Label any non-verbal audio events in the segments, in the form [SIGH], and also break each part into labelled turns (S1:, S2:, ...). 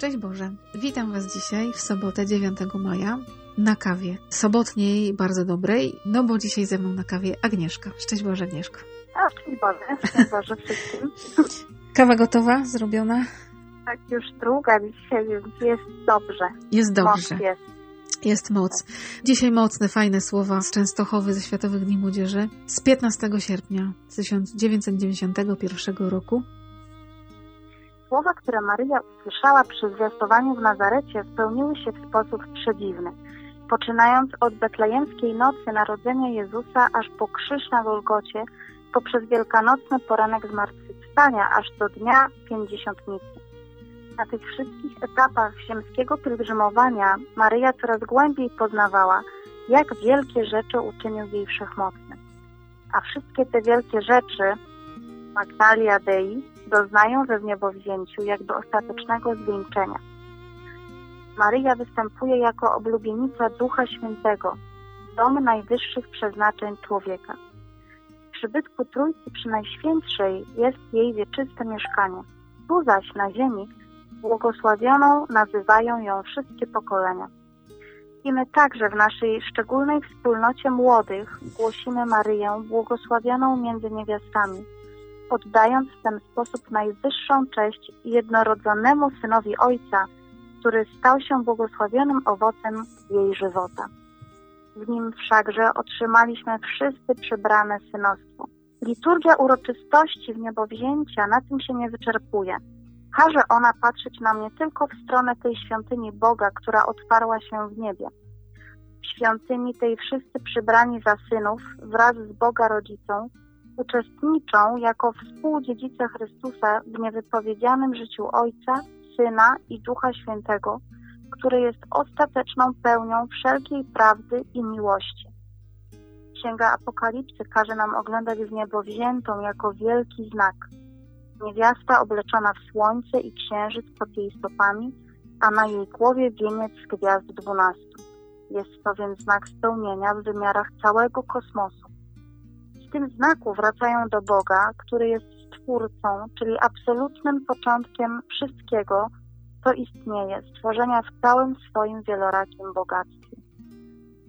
S1: Szczęść Boże. Witam Was dzisiaj w sobotę 9 maja na kawie. Sobotniej, bardzo dobrej, no bo dzisiaj ze mną na kawie Agnieszka. Szczęść Boże, Agnieszko.
S2: A, szczęść Boże. Szczęść Boże wszystkim. [LAUGHS]
S1: Kawa gotowa? Zrobiona?
S2: Tak, już druga dzisiaj, więc jest dobrze.
S1: Jest dobrze.
S2: Moc jest.
S1: Jest moc. Dzisiaj mocne, fajne słowa z Częstochowy ze Światowych Dni Młodzieży z 15 sierpnia 1991 roku.
S2: Słowa, które Maryja usłyszała przy zwiastowaniu w Nazarecie, spełniły się w sposób przedziwny. Poczynając od betlejemskiej nocy narodzenia Jezusa, aż po krzyż na Golgocie, poprzez wielkanocny poranek zmartwychwstania, aż do dnia pięćdziesiątnicy. Na tych wszystkich etapach ziemskiego pielgrzymowania Maryja coraz głębiej poznawała, jak wielkie rzeczy uczynił jej wszechmocny. A wszystkie te wielkie rzeczy, Magnalia Dei, doznają we wniebowzięciu jakby ostatecznego zwieńczenia. Maryja występuje jako oblubienica Ducha Świętego, dom najwyższych przeznaczeń człowieka. W przybytku Trójcy Przynajświętszej jest jej wieczyste mieszkanie. Tu zaś na ziemi błogosławioną nazywają ją wszystkie pokolenia. I my także w naszej szczególnej wspólnocie młodych głosimy Maryję błogosławioną między niewiastami – oddając w ten sposób najwyższą cześć jednorodzonemu synowi Ojca, który stał się błogosławionym owocem jej żywota. W nim wszakże otrzymaliśmy wszyscy przybrane synostwo. Liturgia uroczystości w niebowzięcia na tym się nie wyczerpuje. Każe ona patrzeć nam nie tylko w stronę tej świątyni Boga, która otwarła się w niebie. W świątyni tej wszyscy przybrani za synów wraz z Boga rodzicą uczestniczą jako współdziedzice Chrystusa w niewypowiedzianym życiu Ojca, Syna i Ducha Świętego, który jest ostateczną pełnią wszelkiej prawdy i miłości. Księga Apokalipsy każe nam oglądać w niebo wziętą jako wielki znak. Niewiasta obleczona w słońce i księżyc pod jej stopami, a na jej głowie wieniec z gwiazd dwunastu. Jest to więc znak spełnienia w wymiarach całego kosmosu w tym znaku wracają do Boga, który jest Stwórcą, czyli absolutnym początkiem wszystkiego, co istnieje, stworzenia w całym swoim wielorakim bogactwie.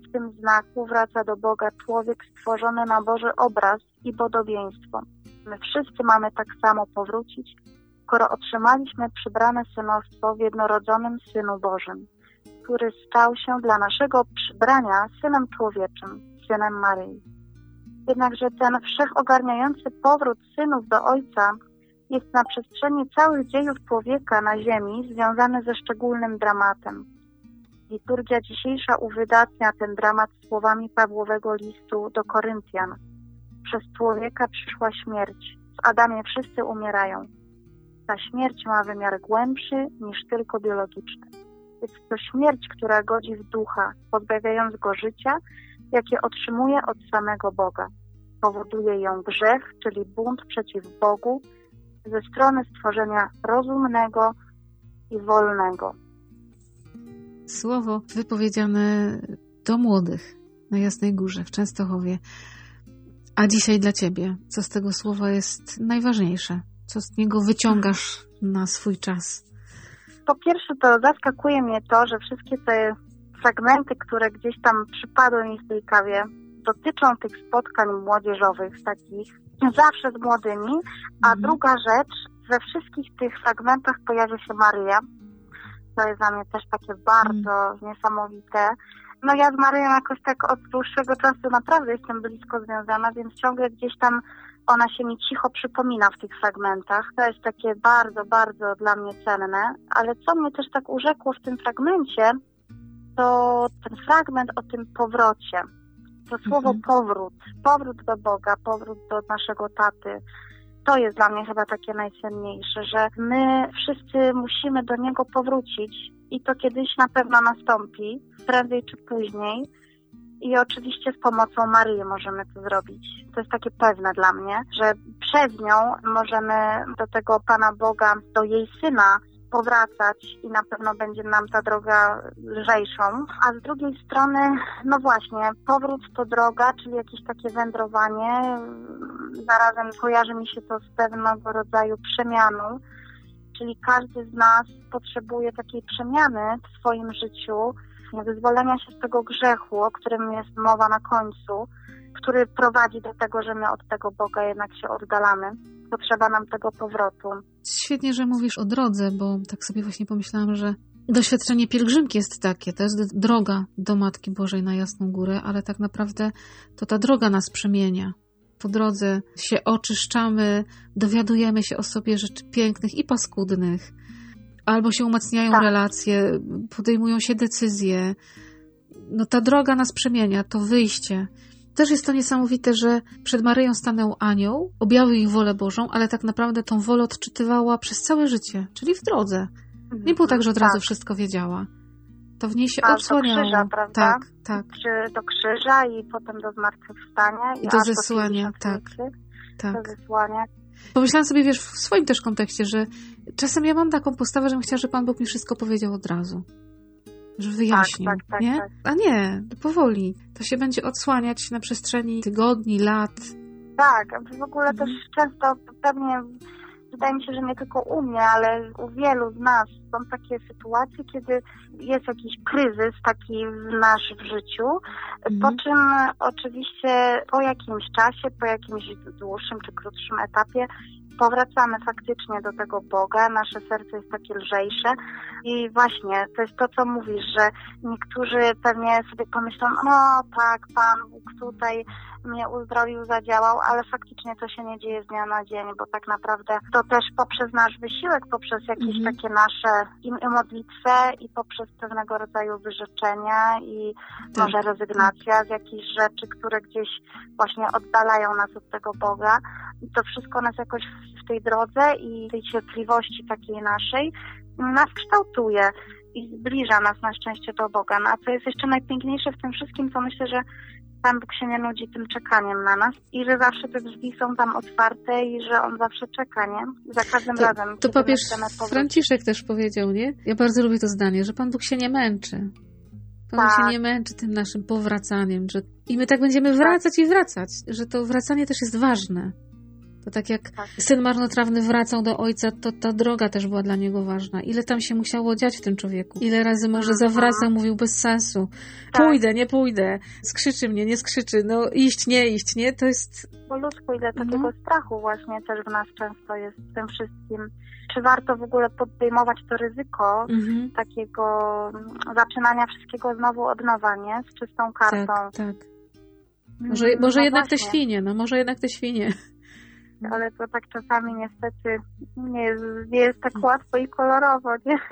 S2: W tym znaku wraca do Boga człowiek stworzony na Boży obraz i podobieństwo. My wszyscy mamy tak samo powrócić, skoro otrzymaliśmy przybrane synostwo w jednorodzonym Synu Bożym, który stał się dla naszego przybrania Synem Człowieczym, Synem Maryi. Jednakże ten wszechogarniający powrót synów do Ojca jest na przestrzeni całych dziejów człowieka na ziemi związany ze szczególnym dramatem. Liturgia dzisiejsza uwydatnia ten dramat słowami Pawłowego listu do Koryntian. Przez człowieka przyszła śmierć. W Adamie wszyscy umierają. Ta śmierć ma wymiar głębszy niż tylko biologiczny. Jest to śmierć, która godzi w ducha, pozbawiając go życia jakie otrzymuje od samego Boga. Powoduje ją grzech, czyli bunt przeciw Bogu, ze strony stworzenia rozumnego i wolnego.
S1: Słowo wypowiedziane do młodych na Jasnej Górze w Częstochowie. A dzisiaj dla Ciebie, co z tego słowa jest najważniejsze? Co z niego wyciągasz na swój czas?
S2: Po pierwsze, to zaskakuje mnie to, że wszystkie te fragmenty, które gdzieś tam przypadły mi w tej kawie, dotyczą tych spotkań młodzieżowych, takich zawsze z młodymi, a mhm. druga rzecz, we wszystkich tych fragmentach pojawia się Maryja To jest dla mnie też takie bardzo mm. niesamowite. No ja z Maryją jakoś tak od dłuższego czasu naprawdę jestem blisko związana, więc ciągle gdzieś tam ona się mi cicho przypomina w tych fragmentach. To jest takie bardzo, bardzo dla mnie cenne. Ale co mnie też tak urzekło w tym fragmencie, to ten fragment o tym powrocie. To słowo mhm. powrót, powrót do Boga, powrót do naszego taty. To jest dla mnie chyba takie najcenniejsze, że my wszyscy musimy do Niego powrócić i to kiedyś na pewno nastąpi, prędzej czy później. I oczywiście z pomocą Maryi możemy to zrobić. To jest takie pewne dla mnie, że przez nią możemy do tego Pana Boga, do jej Syna powracać i na pewno będzie nam ta droga lżejszą. A z drugiej strony, no właśnie, powrót to droga, czyli jakieś takie wędrowanie. Zarazem kojarzy mi się to z pewnego rodzaju przemianą, czyli każdy z nas potrzebuje takiej przemiany w swoim życiu, wyzwolenia się z tego grzechu, o którym jest mowa na końcu, który prowadzi do tego, że my od tego Boga jednak się oddalamy. Potrzeba nam tego powrotu.
S1: Świetnie, że mówisz o drodze, bo tak sobie właśnie pomyślałam, że doświadczenie pielgrzymki jest takie, to jest droga do Matki Bożej na Jasną Górę, ale tak naprawdę to ta droga nas przemienia. Po drodze się oczyszczamy, dowiadujemy się o sobie rzeczy pięknych i paskudnych, albo się umacniają tak. relacje, podejmują się decyzje. No ta droga nas przemienia, to wyjście. Też jest to niesamowite, że przed Maryją stanął anioł, objawił ich wolę Bożą, ale tak naprawdę tą wolę odczytywała przez całe życie, czyli w drodze. Nie było tak, że od razu tak. wszystko wiedziała. To w niej się A, odsłaniało.
S2: Do krzyża, prawda?
S1: Tak, tak.
S2: Do krzyża i potem do zmartwychwstania.
S1: I do zesłania, tak. tak.
S2: Do zesłania.
S1: Pomyślałam sobie, wiesz, w swoim też kontekście, że czasem ja mam taką postawę, że bym chciała, żeby Pan Bóg mi wszystko powiedział od razu że wyjaśnił, tak, tak, tak, nie? Tak. A nie, powoli. To się będzie odsłaniać na przestrzeni tygodni, lat.
S2: Tak, w ogóle też często pewnie wydaje mi się, że nie tylko u mnie, ale u wielu z nas są takie sytuacje, kiedy jest jakiś kryzys taki w nasz w życiu, mhm. po czym oczywiście po jakimś czasie, po jakimś dłuższym czy krótszym etapie powracamy faktycznie do tego Boga, nasze serce jest takie lżejsze i właśnie to jest to, co mówisz, że niektórzy pewnie sobie pomyślą, no tak, Pan Bóg tutaj mnie uzdrowił, zadziałał, ale faktycznie to się nie dzieje z dnia na dzień, bo tak naprawdę to też poprzez nasz wysiłek, poprzez jakieś mhm. takie nasze i, i poprzez pewnego rodzaju wyrzeczenia i tak. może rezygnacja z jakichś rzeczy, które gdzieś właśnie oddalają nas od tego Boga. I to wszystko nas jakoś w tej drodze i tej cierpliwości takiej naszej nas kształtuje i zbliża nas na szczęście do Boga. No a co jest jeszcze najpiękniejsze w tym wszystkim, to myślę, że Pan Bóg się nie nudzi tym czekaniem na nas i że zawsze te drzwi są tam otwarte i że On zawsze czeka, nie? Za każdym
S1: to,
S2: razem.
S1: To papież Franciszek też powiedział, nie? Ja bardzo lubię to zdanie, że Pan Bóg się nie męczy. Pan tak. się nie męczy tym naszym powracaniem, że i my tak będziemy wracać i wracać, że to wracanie też jest ważne. To tak jak tak. syn marnotrawny wracał do ojca, to ta droga też była dla niego ważna. Ile tam się musiało dziać w tym człowieku? Ile razy może zawracał, mówił bez sensu. Tak. Pójdę, nie pójdę. Skrzyczy mnie, nie skrzyczy. No iść, nie iść, nie? To jest...
S2: Po ludzku ile takiego no. strachu właśnie też w nas często jest w tym wszystkim. Czy warto w ogóle podejmować to ryzyko mhm. takiego zaczynania wszystkiego znowu od nowa, nie? Z czystą kartą.
S1: Tak, tak. Może, może no jednak właśnie. te świnie, no może jednak te świnie
S2: ale to tak czasami niestety nie jest, nie jest tak łatwo i kolorowo, nie? [LAUGHS]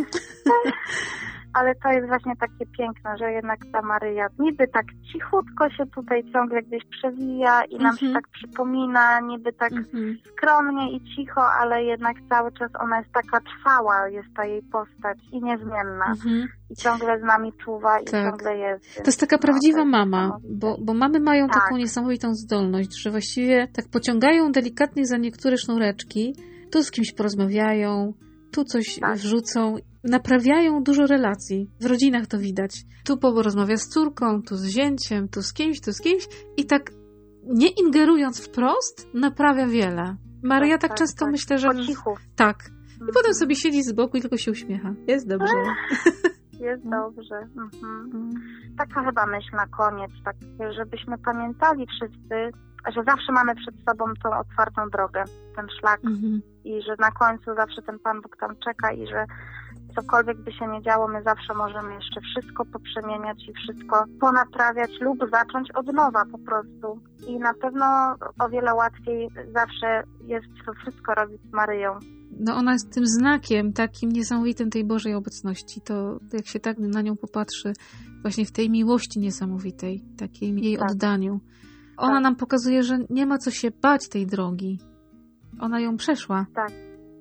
S2: ale to jest właśnie takie piękne, że jednak ta Maryja niby tak cichutko się tutaj ciągle gdzieś przewija i nam się mhm. tak przypomina, niby tak mhm. skromnie i cicho, ale jednak cały czas ona jest taka trwała, jest ta jej postać i niezmienna. Mhm. I ciągle z nami czuwa i tak. ciągle jest.
S1: To jest taka no, prawdziwa mama, bo, bo mamy mają tak. taką niesamowitą zdolność, że właściwie tak pociągają delikatnie za niektóre sznureczki, tu z kimś porozmawiają, tu coś tak. wrzucą, naprawiają dużo relacji. W rodzinach to widać. Tu porozmawia z córką, tu z zięciem, tu z kimś, tu z kimś i tak nie ingerując wprost, naprawia wiele. Maria tak, tak, tak często tak. myślę, że...
S2: Po cichu.
S1: Tak. I mhm. potem sobie siedzi z boku i tylko się uśmiecha. Jest dobrze. [LAUGHS]
S2: Jest dobrze. Mhm. mhm. Taka chyba myśl na koniec, tak, żebyśmy pamiętali wszyscy, że zawsze mamy przed sobą tą otwartą drogę, ten szlak mhm. I że na końcu zawsze ten Pan Bóg tam czeka i że cokolwiek by się nie działo, my zawsze możemy jeszcze wszystko poprzemieniać i wszystko ponaprawiać lub zacząć od nowa po prostu. I na pewno o wiele łatwiej zawsze jest to wszystko robić z Maryją.
S1: No ona jest tym znakiem takim niesamowitym tej Bożej obecności. To jak się tak na nią popatrzy, właśnie w tej miłości niesamowitej, takiej jej tak. oddaniu. Ona tak. nam pokazuje, że nie ma co się bać tej drogi. Ona ją przeszła.
S2: Tak.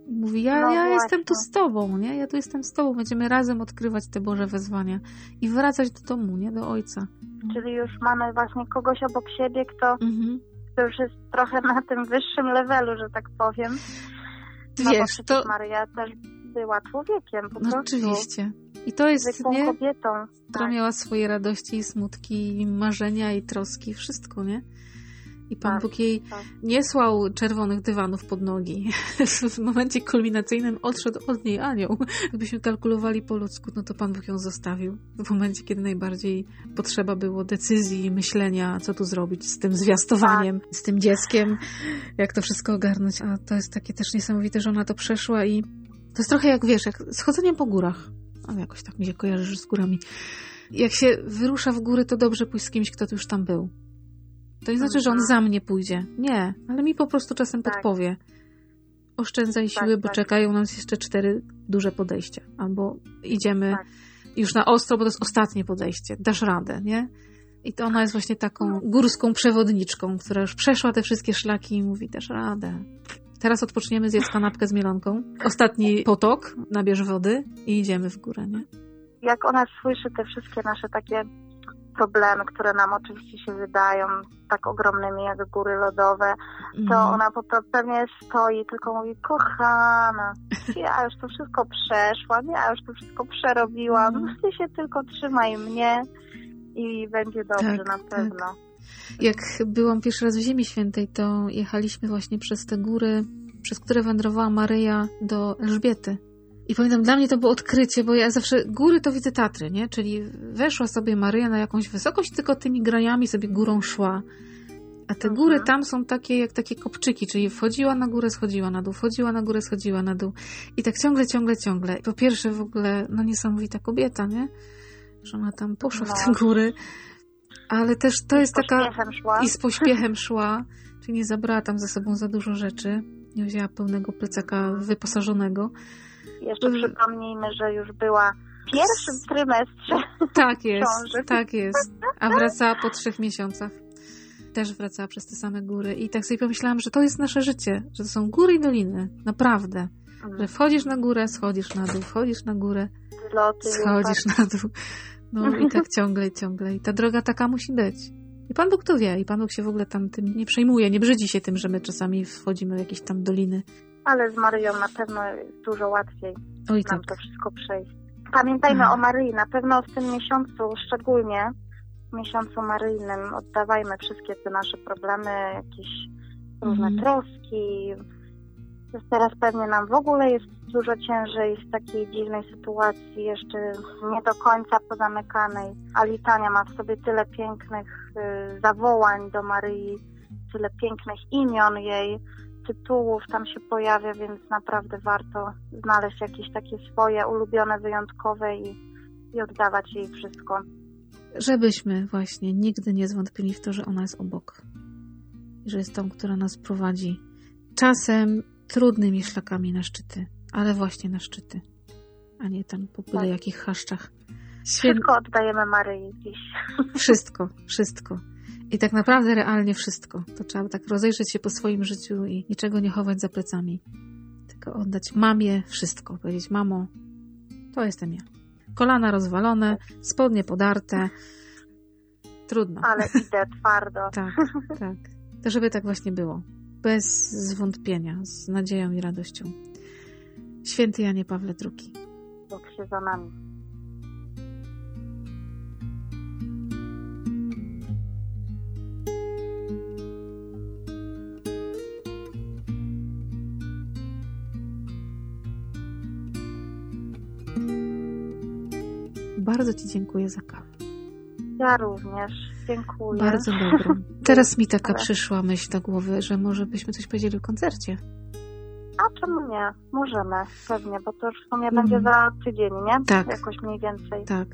S1: I mówi, ja, no ja jestem tu z tobą, nie? Ja tu jestem z tobą. Będziemy razem odkrywać te Boże wezwania i wracać do domu, nie? Do Ojca.
S2: Czyli już mamy właśnie kogoś obok siebie, kto, mhm. kto już jest trochę na tym wyższym levelu, że tak powiem. No Wiesz, to... Maryja też była człowiekiem, po no, prostu.
S1: Oczywiście. I to jest, nie?
S2: kobietą.
S1: Która tak. miała swoje radości i smutki, i marzenia, i troski, wszystko, nie? I Pan tak, Bóg jej tak. nie słał czerwonych dywanów pod nogi. [LAUGHS] w momencie kulminacyjnym odszedł od niej anioł. Gdybyśmy kalkulowali po ludzku, no to Pan Bóg ją zostawił. W momencie, kiedy najbardziej potrzeba było decyzji, myślenia, co tu zrobić z tym zwiastowaniem, tak. z tym dzieckiem, jak to wszystko ogarnąć. A to jest takie też niesamowite, że ona to przeszła i to jest trochę jak, wiesz, jak schodzeniem po górach. A jakoś tak mi się kojarzysz z górami. Jak się wyrusza w góry, to dobrze pójść z kimś, kto tu już tam był to nie znaczy, że on za mnie pójdzie. Nie, ale mi po prostu czasem tak. podpowie. Oszczędzaj tak, siły, tak, bo tak. czekają nas jeszcze cztery duże podejścia. Albo idziemy tak. już na ostro, bo to jest ostatnie podejście. Dasz radę, nie? I to ona jest właśnie taką no. górską przewodniczką, która już przeszła te wszystkie szlaki i mówi, dasz radę. Teraz odpoczniemy, zjedz kanapkę z mielonką. Ostatni potok, nabierz wody i idziemy w górę, nie?
S2: Jak ona słyszy te wszystkie nasze takie problemy, które nam oczywiście się wydają tak ogromnymi jak góry lodowe, to mm. ona po prostu pewnie stoi, tylko mówi, kochana, ja już to wszystko przeszłam, ja już to wszystko przerobiłam, mm. ty się tylko trzymaj mnie i będzie dobrze tak, na tak. pewno. Tak.
S1: Jak byłam pierwszy raz w Ziemi Świętej, to jechaliśmy właśnie przez te góry, przez które wędrowała Maryja do Elżbiety. I pamiętam, dla mnie to było odkrycie, bo ja zawsze góry to widzę Tatry, nie? Czyli weszła sobie Maryja na jakąś wysokość, tylko tymi graniami sobie górą szła. A te góry mhm. tam są takie jak takie kopczyki, czyli wchodziła na górę, schodziła na dół, wchodziła na górę, schodziła na dół. I tak ciągle, ciągle, ciągle. Po pierwsze w ogóle, no niesamowita kobieta, nie? Że ona tam poszła no. w te góry. Ale też to I jest taka...
S2: Szła.
S1: I z pośpiechem szła. Czyli nie zabrała tam ze sobą za dużo rzeczy. Nie wzięła pełnego plecaka wyposażonego.
S2: Jeszcze przypomnijmy, że już była w pierwszym trymestrze.
S1: Tak [LAUGHS] jest, ciąży. tak jest. A wracała po trzech miesiącach. Też wracała przez te same góry. I tak sobie pomyślałam, że to jest nasze życie, że to są góry i doliny. Naprawdę. Że wchodzisz na górę, schodzisz na dół, wchodzisz na górę, schodzisz na dół. No i tak [LAUGHS] ciągle i ciągle. I ta droga taka musi być. I Pan Bóg to wie. I Pan Bóg się w ogóle tam tym nie przejmuje, nie brzydzi się tym, że my czasami wchodzimy w jakieś tam doliny
S2: ale z Maryją na pewno dużo łatwiej Oj, nam tak. to wszystko przejść. Pamiętajmy o Maryi, na pewno w tym miesiącu szczególnie, w miesiącu maryjnym oddawajmy wszystkie te nasze problemy, jakieś różne hmm. troski. Teraz pewnie nam w ogóle jest dużo ciężej w takiej dziwnej sytuacji, jeszcze nie do końca pozamykanej, a litania ma w sobie tyle pięknych y, zawołań do Maryi, tyle pięknych imion jej, tytułów tam się pojawia, więc naprawdę warto znaleźć jakieś takie swoje ulubione, wyjątkowe i, i oddawać jej wszystko.
S1: Żebyśmy właśnie nigdy nie zwątpili w to, że ona jest obok. Że jest tą, która nas prowadzi. Czasem trudnymi szlakami na szczyty, ale właśnie na szczyty, a nie tam po byle tak. jakich chaszczach.
S2: Świę... Wszystko oddajemy Maryi dziś.
S1: Wszystko, wszystko. I tak naprawdę realnie wszystko. To trzeba tak rozejrzeć się po swoim życiu i niczego nie chować za plecami. Tylko oddać mamie wszystko. Powiedzieć, mamo, to jestem ja. Kolana rozwalone, spodnie podarte. Trudno.
S2: Ale idę twardo. [LAUGHS]
S1: tak, tak. To żeby tak właśnie było. Bez zwątpienia, z nadzieją i radością. Święty Janie Pawle II.
S2: Bóg się za nami.
S1: Bardzo Ci dziękuję za kawę.
S2: Ja również. Dziękuję.
S1: Bardzo dobrą. Teraz mi taka Ale... przyszła myśl do głowy, że może byśmy coś powiedzieli o koncercie.
S2: A czemu nie? Możemy, pewnie, bo to już w sumie
S1: Mhm.
S2: będzie za tydzień, nie?
S1: Tak.
S2: Jakoś mniej więcej.
S1: Tak.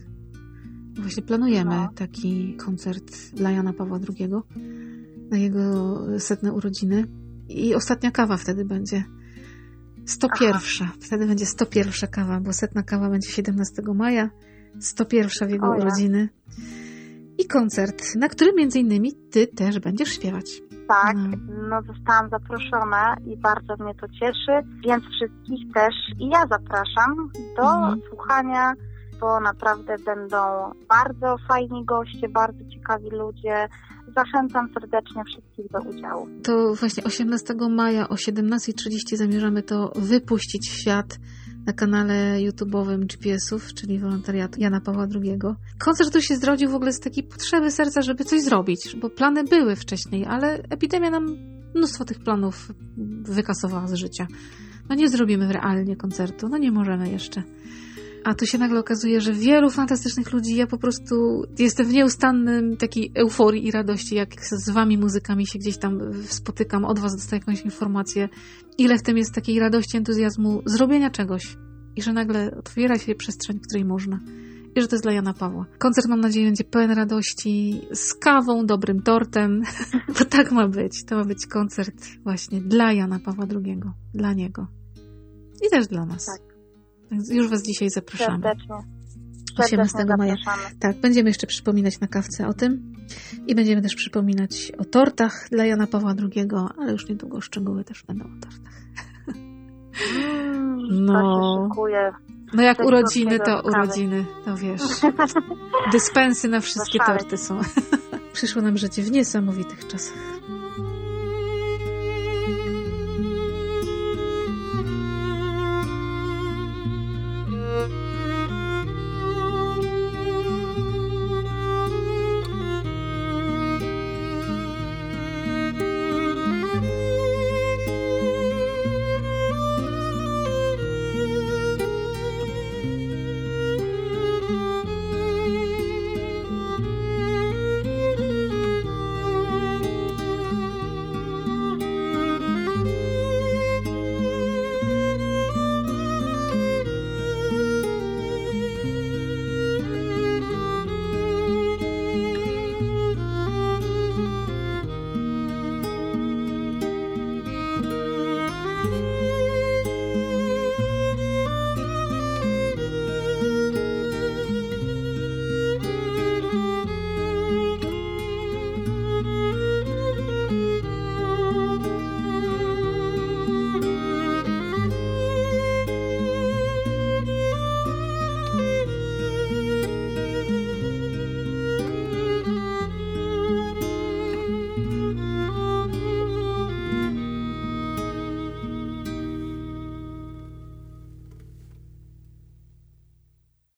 S1: Właśnie planujemy
S2: No.
S1: taki koncert dla Jana Pawła II na jego setne urodziny. I ostatnia kawa wtedy będzie. 101. Wtedy będzie 101 kawa, bo setna kawa będzie 17 maja, 101 w jego
S2: O ja.
S1: urodziny. I koncert, na którym między innymi ty też będziesz śpiewać.
S2: Tak,
S1: No.
S2: no zostałam zaproszona i bardzo mnie to cieszy, więc wszystkich też i ja zapraszam do
S1: Mhm.
S2: słuchania, bo naprawdę będą bardzo fajni goście, bardzo ciekawi ludzie. Zachęcam serdecznie wszystkich do udziału.
S1: To właśnie 18 maja o 17.30 zamierzamy to wypuścić w świat na kanale YouTube'owym GPS-ów, czyli wolontariatu Jana Pawła II. Koncert tu się zrodził w ogóle z takiej potrzeby serca, żeby coś zrobić, bo plany były wcześniej, ale epidemia nam mnóstwo tych planów wykasowała z życia. No nie zrobimy realnie koncertu, no nie możemy jeszcze. A tu się nagle okazuje, że wielu fantastycznych ludzi, ja po prostu jestem w nieustannym takiej euforii i radości, jak z wami muzykami się gdzieś tam spotykam, od was dostaję jakąś informację, ile w tym jest takiej radości, entuzjazmu zrobienia czegoś i że nagle otwiera się przestrzeń, w której można. I że to jest dla Jana Pawła. Koncert, mam nadzieję, będzie pełen radości, z kawą, dobrym tortem, [LAUGHS] bo tak ma być. To ma być koncert właśnie dla Jana Pawła II, dla niego. I też dla nas.
S2: Tak.
S1: Już was dzisiaj zapraszamy.
S2: Serdecznie.
S1: 18
S2: Serdecznie
S1: maja. Tak, będziemy jeszcze przypominać na kawce o tym i będziemy też przypominać o tortach dla Jana Pawła II, ale już niedługo szczegóły też będą o tortach.
S2: Mm,
S1: No. No jak
S2: Coś
S1: urodziny, to urodziny, to wiesz. [LAUGHS] Dyspensy na wszystkie torty są. [LAUGHS] Przyszło nam życie w niesamowitych czasach.